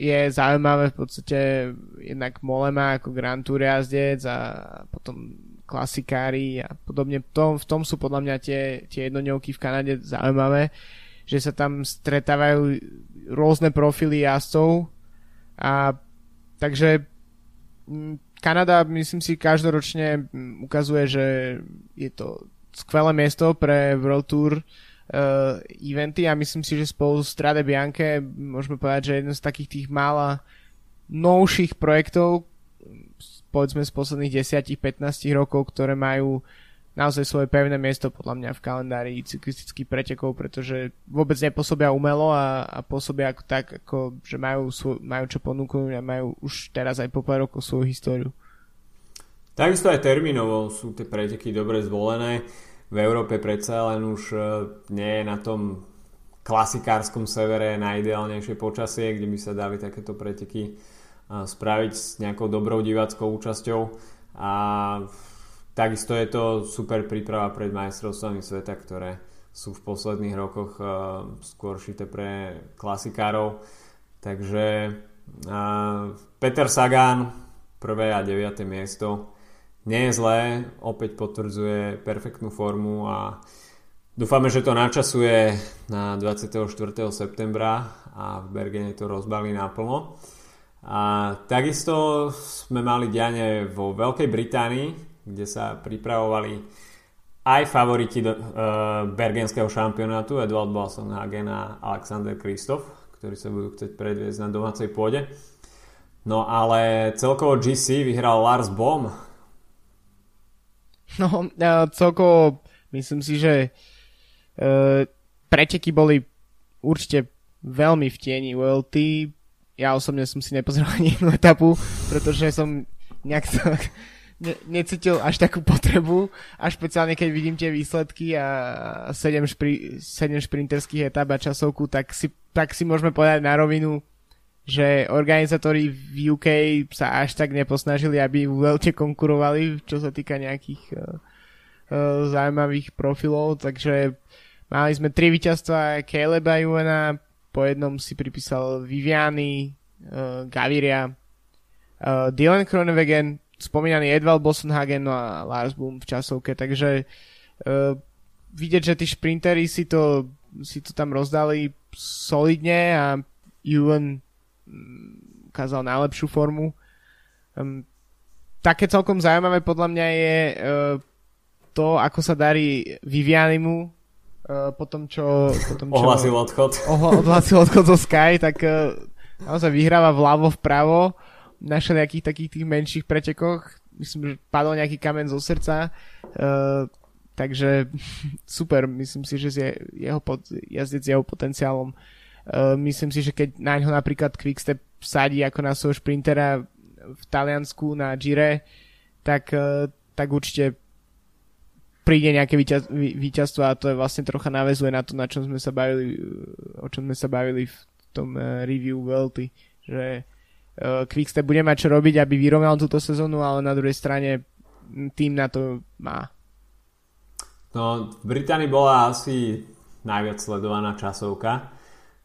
je zaujímavé v podstate jednak Molema ako Grand Tour jazdec a potom klasikári a podobne. V tom, v tom sú podľa mňa tie, tie jednodňovky v Kanade zaujímavé, že sa tam stretávajú rôzne profily jazdcov a takže mm, Kanada myslím si každoročne mm, ukazuje, že je to skvelé miesto pre World Tour uh, eventy a myslím si, že spolu s Strade Bianche môžeme povedať, že jeden z takých tých mála novších projektov, povedzme z posledných 10-15 rokov, ktoré majú naozaj svoje pevné miesto podľa mňa v kalendári cyklistických pretekov, pretože vôbec nepôsobia umelo a, a pôsobia ako tak, ako, že majú, svoj, majú čo ponúknuť a majú už teraz aj po pár rokov svoju históriu. Takisto aj termínovo sú tie preteky dobre zvolené. V Európe predsa len už e, nie je na tom klasikárskom severe najideálnejšie počasie, kde by sa dali takéto preteky spraviť s nejakou dobrou diváckou účasťou a takisto je to super príprava pred majstrovstvami sveta, ktoré sú v posledných rokoch skôr šité pre klasikárov. Takže Peter Sagan, prvé a 9. miesto, nie je zlé, opäť potvrdzuje perfektnú formu a dúfame, že to načasuje na 24. septembra a v Bergene to rozbalí naplno. A takisto sme mali dianie vo Veľkej Británii, kde sa pripravovali aj favoriti do, uh, bergenského šampionátu Edward Hagen a Alexander Kristof, ktorí sa budú chcieť predviesť na domácej pôde. No ale celkovo GC vyhral Lars Bohm. No, uh, celkovo myslím si, že uh, preteky boli určite veľmi v tieni ULT ja osobne som si nepozeral ani jednu etapu, pretože som nejak to ne, necítil až takú potrebu a špeciálne keď vidím tie výsledky a 7, špri, 7 šprinterských etap a časovku, tak si, tak si môžeme povedať na rovinu, že organizátori v UK sa až tak neposnažili, aby v konkurovali, čo sa týka nejakých uh, uh, zaujímavých profilov, takže mali sme tri víťazstva Caleba Juena, po jednom si pripísal Viviany, uh, Gaviria, uh, Dylan Kronewegen, spomínaný Edvald Bossenhagen no a Lars Boom v časovke, takže uh, vidieť, že tí šprintery si to, si to tam rozdali solidne a Ewan mm, ukázal najlepšiu formu. Um, také celkom zaujímavé podľa mňa je uh, to, ako sa darí Vivianimu uh, po tom, čo... Po tom, čo ohlasil odchod. Ohlasil odchod zo Sky, tak uh, naozaj vyhráva vľavo, vpravo na nejakých takých tých menších pretekoch. Myslím, že padol nejaký kamen zo srdca. Uh, takže super, myslím si, že je jeho pod, jazdec jeho potenciálom. Uh, myslím si, že keď na ňo napríklad Quickstep sadí ako na svojho šprintera v Taliansku na Gire, tak, uh, tak určite príde nejaké víťaz, víťazstvo a to je vlastne trocha navezuje na to, na čom sme sa bavili, o čom sme sa bavili v tom review Welty, že Quickstep bude mať čo robiť, aby vyrovnal túto sezónu, ale na druhej strane tým na to má. No, v Británii bola asi najviac sledovaná časovka,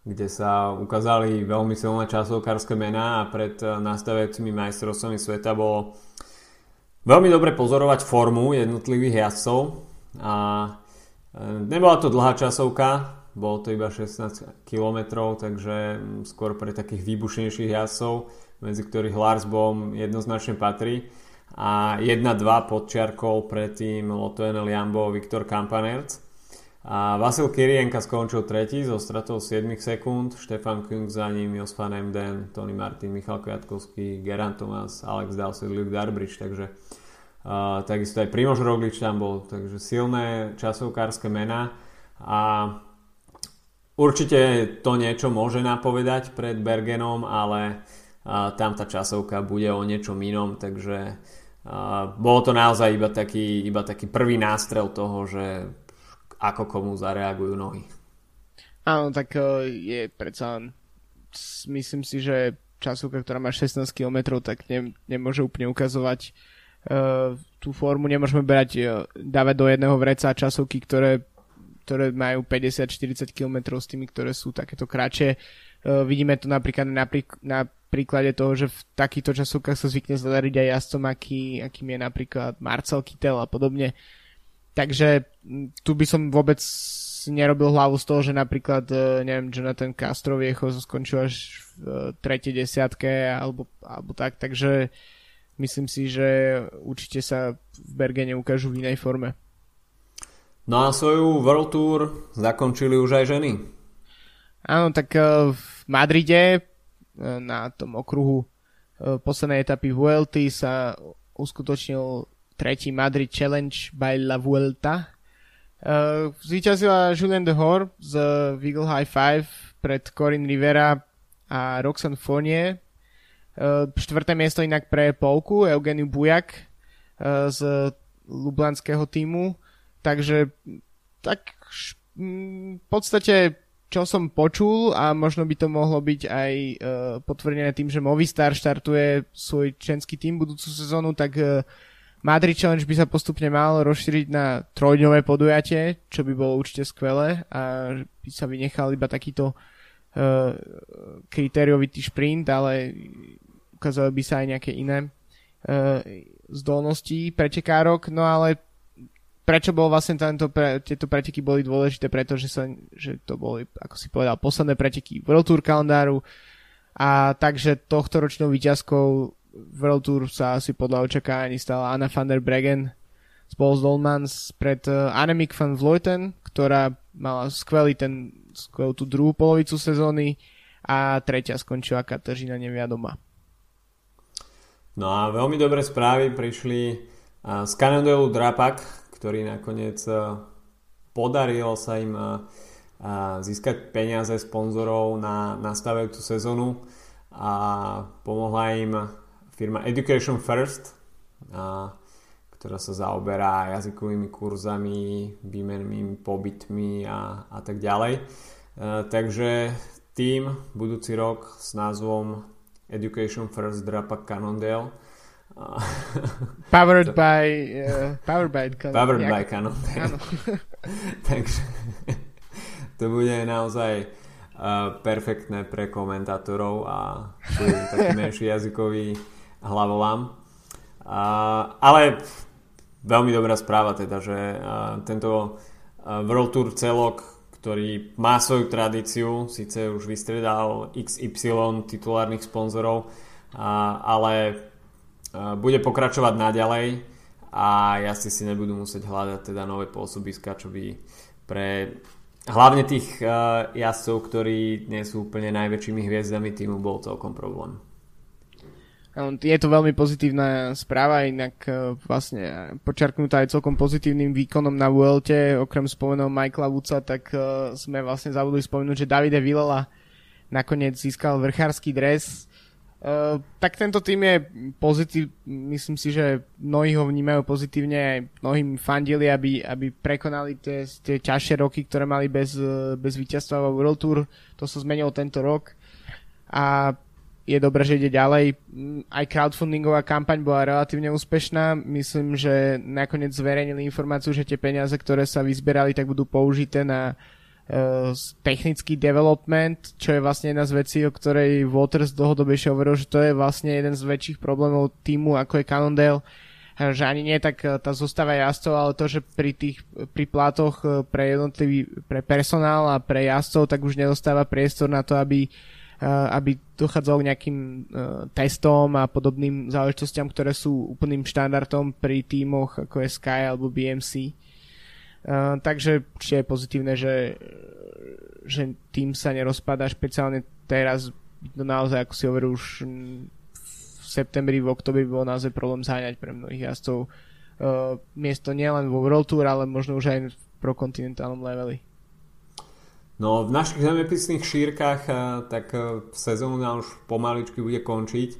kde sa ukázali veľmi silné časovkárske mená a pred e, nastavujúcimi majstrovstvami sveta bolo veľmi dobre pozorovať formu jednotlivých jazdcov a e, nebola to dlhá časovka, bolo to iba 16 km, takže skôr pre takých výbušnejších jazdcov, medzi ktorých Lars Bohm jednoznačne patrí. A 1-2 podčiarkol predtým Lotto NL Jambo Viktor Kampanerc. A Vasil Kirienka skončil tretí so stratou 7 sekúnd, Štefan Kung za ním, Jos van Emden, Tony Martin, Michal Kviatkovský, Gerant Thomas, Alex Dowsett, Luke Darbridge, takže uh, takisto aj Primož Roglič tam bol, takže silné časovkárske mená. A určite to niečo môže napovedať pred Bergenom, ale tam tá časovka bude o niečom inom, takže bolo to naozaj iba taký, iba taký prvý nástrel toho, že ako komu zareagujú nohy. Áno, tak e, je predsa myslím si, že časovka, ktorá má 16 km, tak ne, nemôže úplne ukazovať uh, tú formu. Nemôžeme brať, uh, dávať do jedného vreca časovky, ktoré, ktoré majú 50-40 km s tými, ktoré sú takéto kratšie. Uh, vidíme to napríklad na, na príklade toho, že v takýchto časovkách sa zvykne zadariť aj jazdcom, aký, akým je napríklad Marcel Kittel a podobne. Takže tu by som vôbec nerobil hlavu z toho, že napríklad, e, neviem, Jonathan Castro Viecho skončil až v e, tretej desiatke alebo, alebo tak, takže myslím si, že určite sa v Bergene ukážu v inej forme. No a svoju World Tour zakončili už aj ženy. Áno, tak e, v Madride na tom okruhu poslednej etapy Vuelty sa uskutočnil tretí Madrid Challenge by La Vuelta, zvíťazila Julien de Hor z Wiggle High Five pred Corin Rivera a Roxanne Fournier. Štvrté miesto inak pre Polku, Eugeniu Bujak z Lublanského týmu. Takže tak v podstate čo som počul a možno by to mohlo byť aj uh, potvrdené tým, že Movistar štartuje svoj členský tým budúcu sezónu, tak uh, Madrid Challenge by sa postupne mal rozšíriť na trojdňové podujatie, čo by bolo určite skvelé a by sa vynechal iba takýto uh, kritériovitý šprint, ale ukázalo by sa aj nejaké iné uh, zdolnosti pretekárok, no ale prečo bol vlastne tento pre, tieto preteky boli dôležité, pretože sa, že to boli, ako si povedal, posledné preteky World Tour kalendáru a takže tohto ročnou výťazkou World Tour sa asi podľa očakávaní stala Anna van der Bregen spolu s Dolmans pred uh, Annemiek van Vleuten, ktorá mala skvelý ten, skvelú tú druhú polovicu sezóny a tretia skončila Kateřina Neviadoma. No a veľmi dobré správy prišli z Cannondale Drapak, ktorý nakoniec uh, podarilo sa im uh, získať peniaze sponzorov na nastavujúcu sezónu a pomohla im firma Education First, ktorá sa zaoberá jazykovými kurzami, výmennými pobytmi a, a tak ďalej. E, takže tým budúci rok s názvom Education First Drapa Cannondale Powered by uh, Powered by. Powered by Cannondale. Takže to bude naozaj uh, perfektné pre komentátorov a taký menší jazykový hlavolám. A, ale veľmi dobrá správa teda, že tento World Tour celok, ktorý má svoju tradíciu, síce už vystredal XY titulárnych sponzorov, ale bude pokračovať naďalej a jazdci si nebudú musieť hľadať teda nové pôsobiska, čo by pre hlavne tých jazdcov, ktorí nie sú úplne najväčšími hviezdami týmu, bol celkom problém. Je to veľmi pozitívna správa, inak e, vlastne počarknutá aj celkom pozitívnym výkonom na Vuelte, okrem spomenul Michaela Woodsa, tak e, sme vlastne zabudli spomenúť, že Davide Villela nakoniec získal vrchársky dres. Uh, tak tento tým je pozitív, myslím si, že mnohí ho vnímajú pozitívne, aj mnohým fandili, aby, aby prekonali tie, tie ťažšie roky, ktoré mali bez, bez víťazstva vo World Tour. To sa zmenilo tento rok. A je dobré, že ide ďalej. Mm, aj crowdfundingová kampaň bola relatívne úspešná. Myslím, že nakoniec zverejnili informáciu, že tie peniaze, ktoré sa vyzberali, tak budú použité na uh, technický development, čo je vlastne jedna z vecí, o ktorej Waters dlhodobejšie hovoril, že to je vlastne jeden z väčších problémov týmu, ako je Cannondale, že ani nie tak e, tá zostava jazdcov, ale to, že pri tých pri platoch e, pre jednotlivý, pre personál a pre jazdcov, tak už nedostáva priestor na to, aby uh, aby dochádzalo k nejakým testom a podobným záležitostiam, ktoré sú úplným štandardom pri tímoch ako je Sky alebo BMC. Uh, takže je pozitívne, že, že tým sa nerozpadá špeciálne teraz to naozaj, ako si hovoril, už v septembri, v oktobri bolo naozaj problém záňať pre mnohých jazdcov uh, miesto nielen vo World Tour, ale možno už aj v prokontinentálnom leveli. No v našich zemepisných šírkach tak sezóna už pomaličky bude končiť,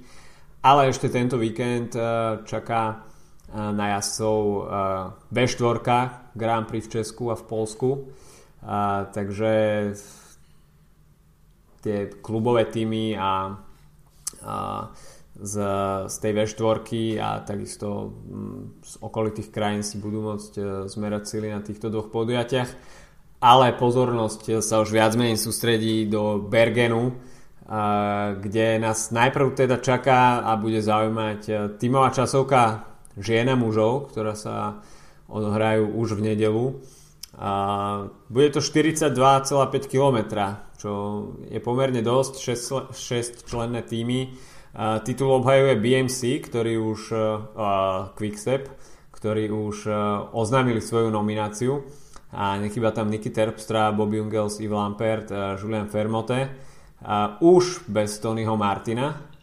ale ešte tento víkend čaká na jazdcov B4 Grand Prix v Česku a v Polsku. Takže tie klubové týmy a, a z, z tej V4 a takisto z okolitých krajín si budú môcť e, zmerať sily na týchto dvoch podujatiach. Ale pozornosť sa už viac menej sústredí do Bergenu, kde nás najprv teda čaká a bude zaujímať e, tímová časovka žien a mužov, ktorá sa odohrajú už v nedelu. A bude to 42,5 km, čo je pomerne dosť, 6, 6 členné týmy. Titul obhajuje BMC, ktorý už uh, Quickstep, ktorí už uh, oznámili svoju nomináciu. A nechýba tam Niky Terpstra, Bobby Ungels, Yves Lampert, uh, Julian Fermote. Uh, už bez Tonyho Martina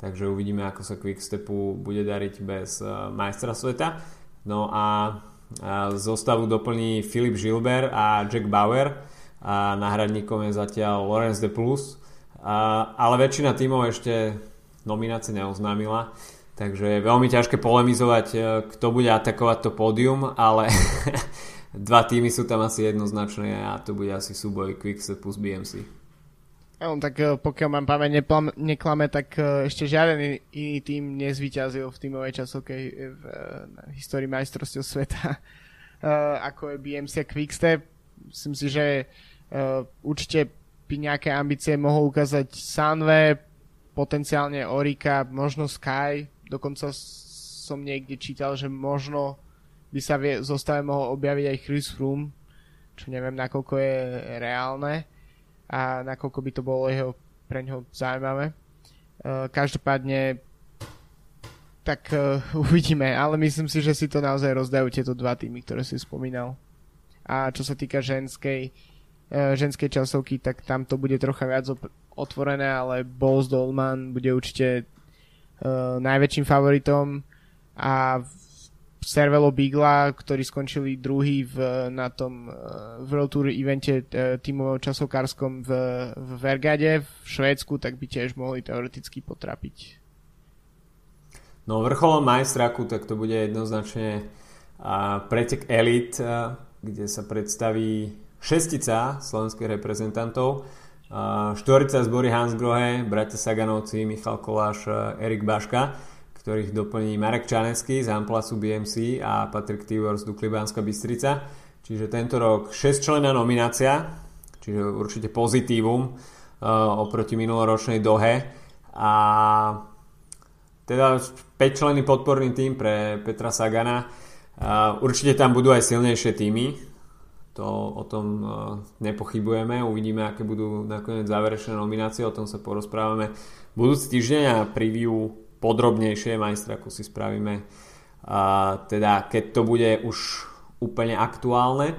takže uvidíme ako sa Quickstepu bude dariť bez uh, majstra sveta no a uh, zostavu doplní Filip Gilbert a Jack Bauer a náhradníkom je zatiaľ Lorenz de Plus a, ale väčšina tímov ešte nominácie neoznámila. Takže je veľmi ťažké polemizovať, e, kto bude atakovať to pódium, ale dva týmy sú tam asi jednoznačné a to bude asi súboj Quickstep plus BMC. No, tak e, pokiaľ mám pamäť neklame, tak e, ešte žiaden iný tým nezvyťazil v tímovej časovke v histórii majstrovstiev sveta ako je BMC Quickstep. Myslím si, že určite by nejaké ambície mohol ukázať Sunweb, potenciálne Orika, možno Sky, dokonca som niekde čítal, že možno by sa v zostave mohol objaviť aj Chris Froome, čo neviem nakoľko je reálne a nakoľko by to bolo jeho, pre ňoho zaujímavé. Uh, každopádne tak uh, uvidíme, ale myslím si, že si to naozaj rozdajú tieto dva týmy, ktoré si spomínal. A čo sa týka ženskej, uh, ženskej časovky, tak tam to bude trocha viac otvorené, ale Bols Dolman bude určite najväčším favoritom a Servelo Bigla, ktorí skončili druhý v, na tom uh, World Tour evente uh, tímovom časokárskom v, v Vergade v Švédsku, tak by tiež mohli teoreticky potrapiť. No vrcholom majstraku, tak to bude jednoznačne uh, pretek Elite, uh, kde sa predstaví šestica slovenských reprezentantov štvorica zbory Hans Grohe, bratia Saganovci, Michal Koláš, Erik Baška, ktorých doplní Marek Čanecký z Amplasu BMC a Patrick Tivor z Dukly Bystrica. Čiže tento rok 6 člená nominácia, čiže určite pozitívum uh, oproti minuloročnej dohe. A teda 5 členy podporný tým pre Petra Sagana. Uh, určite tam budú aj silnejšie týmy, to o tom uh, nepochybujeme. Uvidíme, aké budú nakoniec záverečné nominácie, o tom sa porozprávame budúci týždeň a preview podrobnejšie majstraku si spravíme uh, teda keď to bude už úplne aktuálne.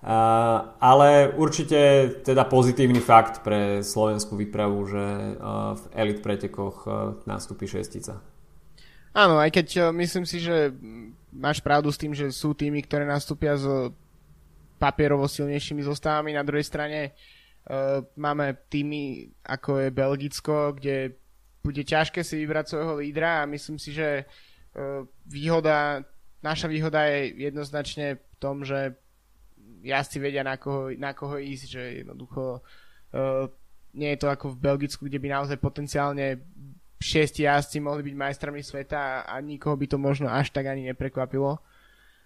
Uh, ale určite teda pozitívny fakt pre slovenskú výpravu, že uh, v elit pretekoch uh, nastúpi šestica. Áno, aj keď uh, myslím si, že máš pravdu s tým, že sú týmy, ktoré nastúpia z papierovo silnejšími zostavami. Na druhej strane máme týmy ako je Belgicko, kde bude ťažké si vybrať svojho lídra a myslím si, že uh, výhoda, naša výhoda je jednoznačne v tom, že jazdci vedia na koho, na koho ísť, že jednoducho uh, nie je to ako v Belgicku, kde by naozaj potenciálne šiesti jazdci mohli byť majstrami sveta a, a nikoho by to možno až tak ani neprekvapilo.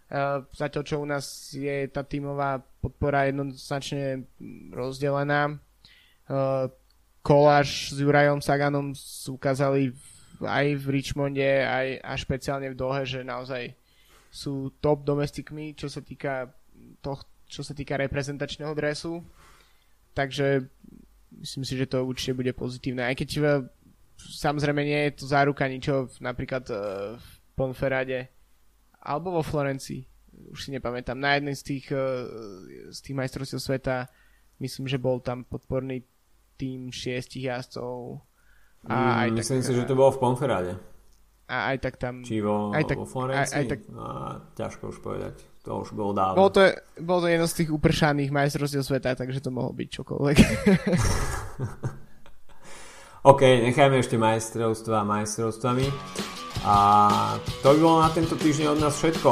Uh, zatiaľ, čo u nás je tá tímová podpora jednoznačne rozdelená. Koláš s Jurajom Saganom ukázali aj v Richmonde, aj a špeciálne v Dohe, že naozaj sú top domestikmi, čo sa týka to, čo sa týka reprezentačného dresu. Takže myslím si, že to určite bude pozitívne. Aj keď uh, samozrejme nie je to záruka ničo napríklad uh, v Ponferade alebo vo Florencii, už si nepamätám, na jednej z tých, eh, z tých majstrovstiev sveta myslím, že bol tam podporný tým šiestich jazdcov. A mm, aj myslím tak, si, že to bolo v Ponferade. A aj tak tam... Či vo, aj tak, vo Florencii? Aj, aj tak, no, ťažko už povedať. to už bolo dávno. Bolo to, bolo to jedno z tých upršaných majstrovstiev sveta, takže to mohlo byť čokoľvek. OK, nechajme ešte majstrovstva majstrovstvami. A to by bolo na tento týždeň od nás všetko.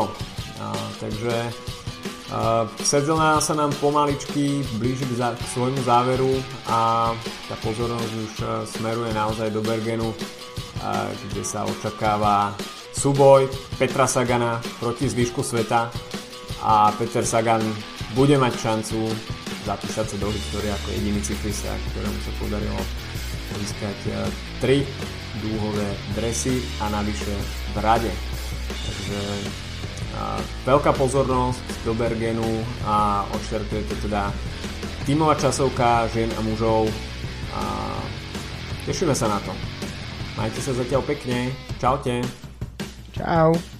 A, takže sezóna sa nám pomaličky blíži k, za, k svojmu záveru a tá pozornosť už uh, smeruje naozaj do Bergenu, uh, kde sa očakáva súboj Petra Sagana proti zvyšku sveta a Peter Sagan bude mať šancu zapísať sa do histórie ako jediný cyklista, ktorému sa podarilo získať 3 eh, dúhové dresy a navyše v rade. Takže veľká pozornosť do Bergenu a odštartuje to teda tímová časovka žien a mužov a tešíme sa na to. Majte sa zatiaľ pekne. Čaute. Čau.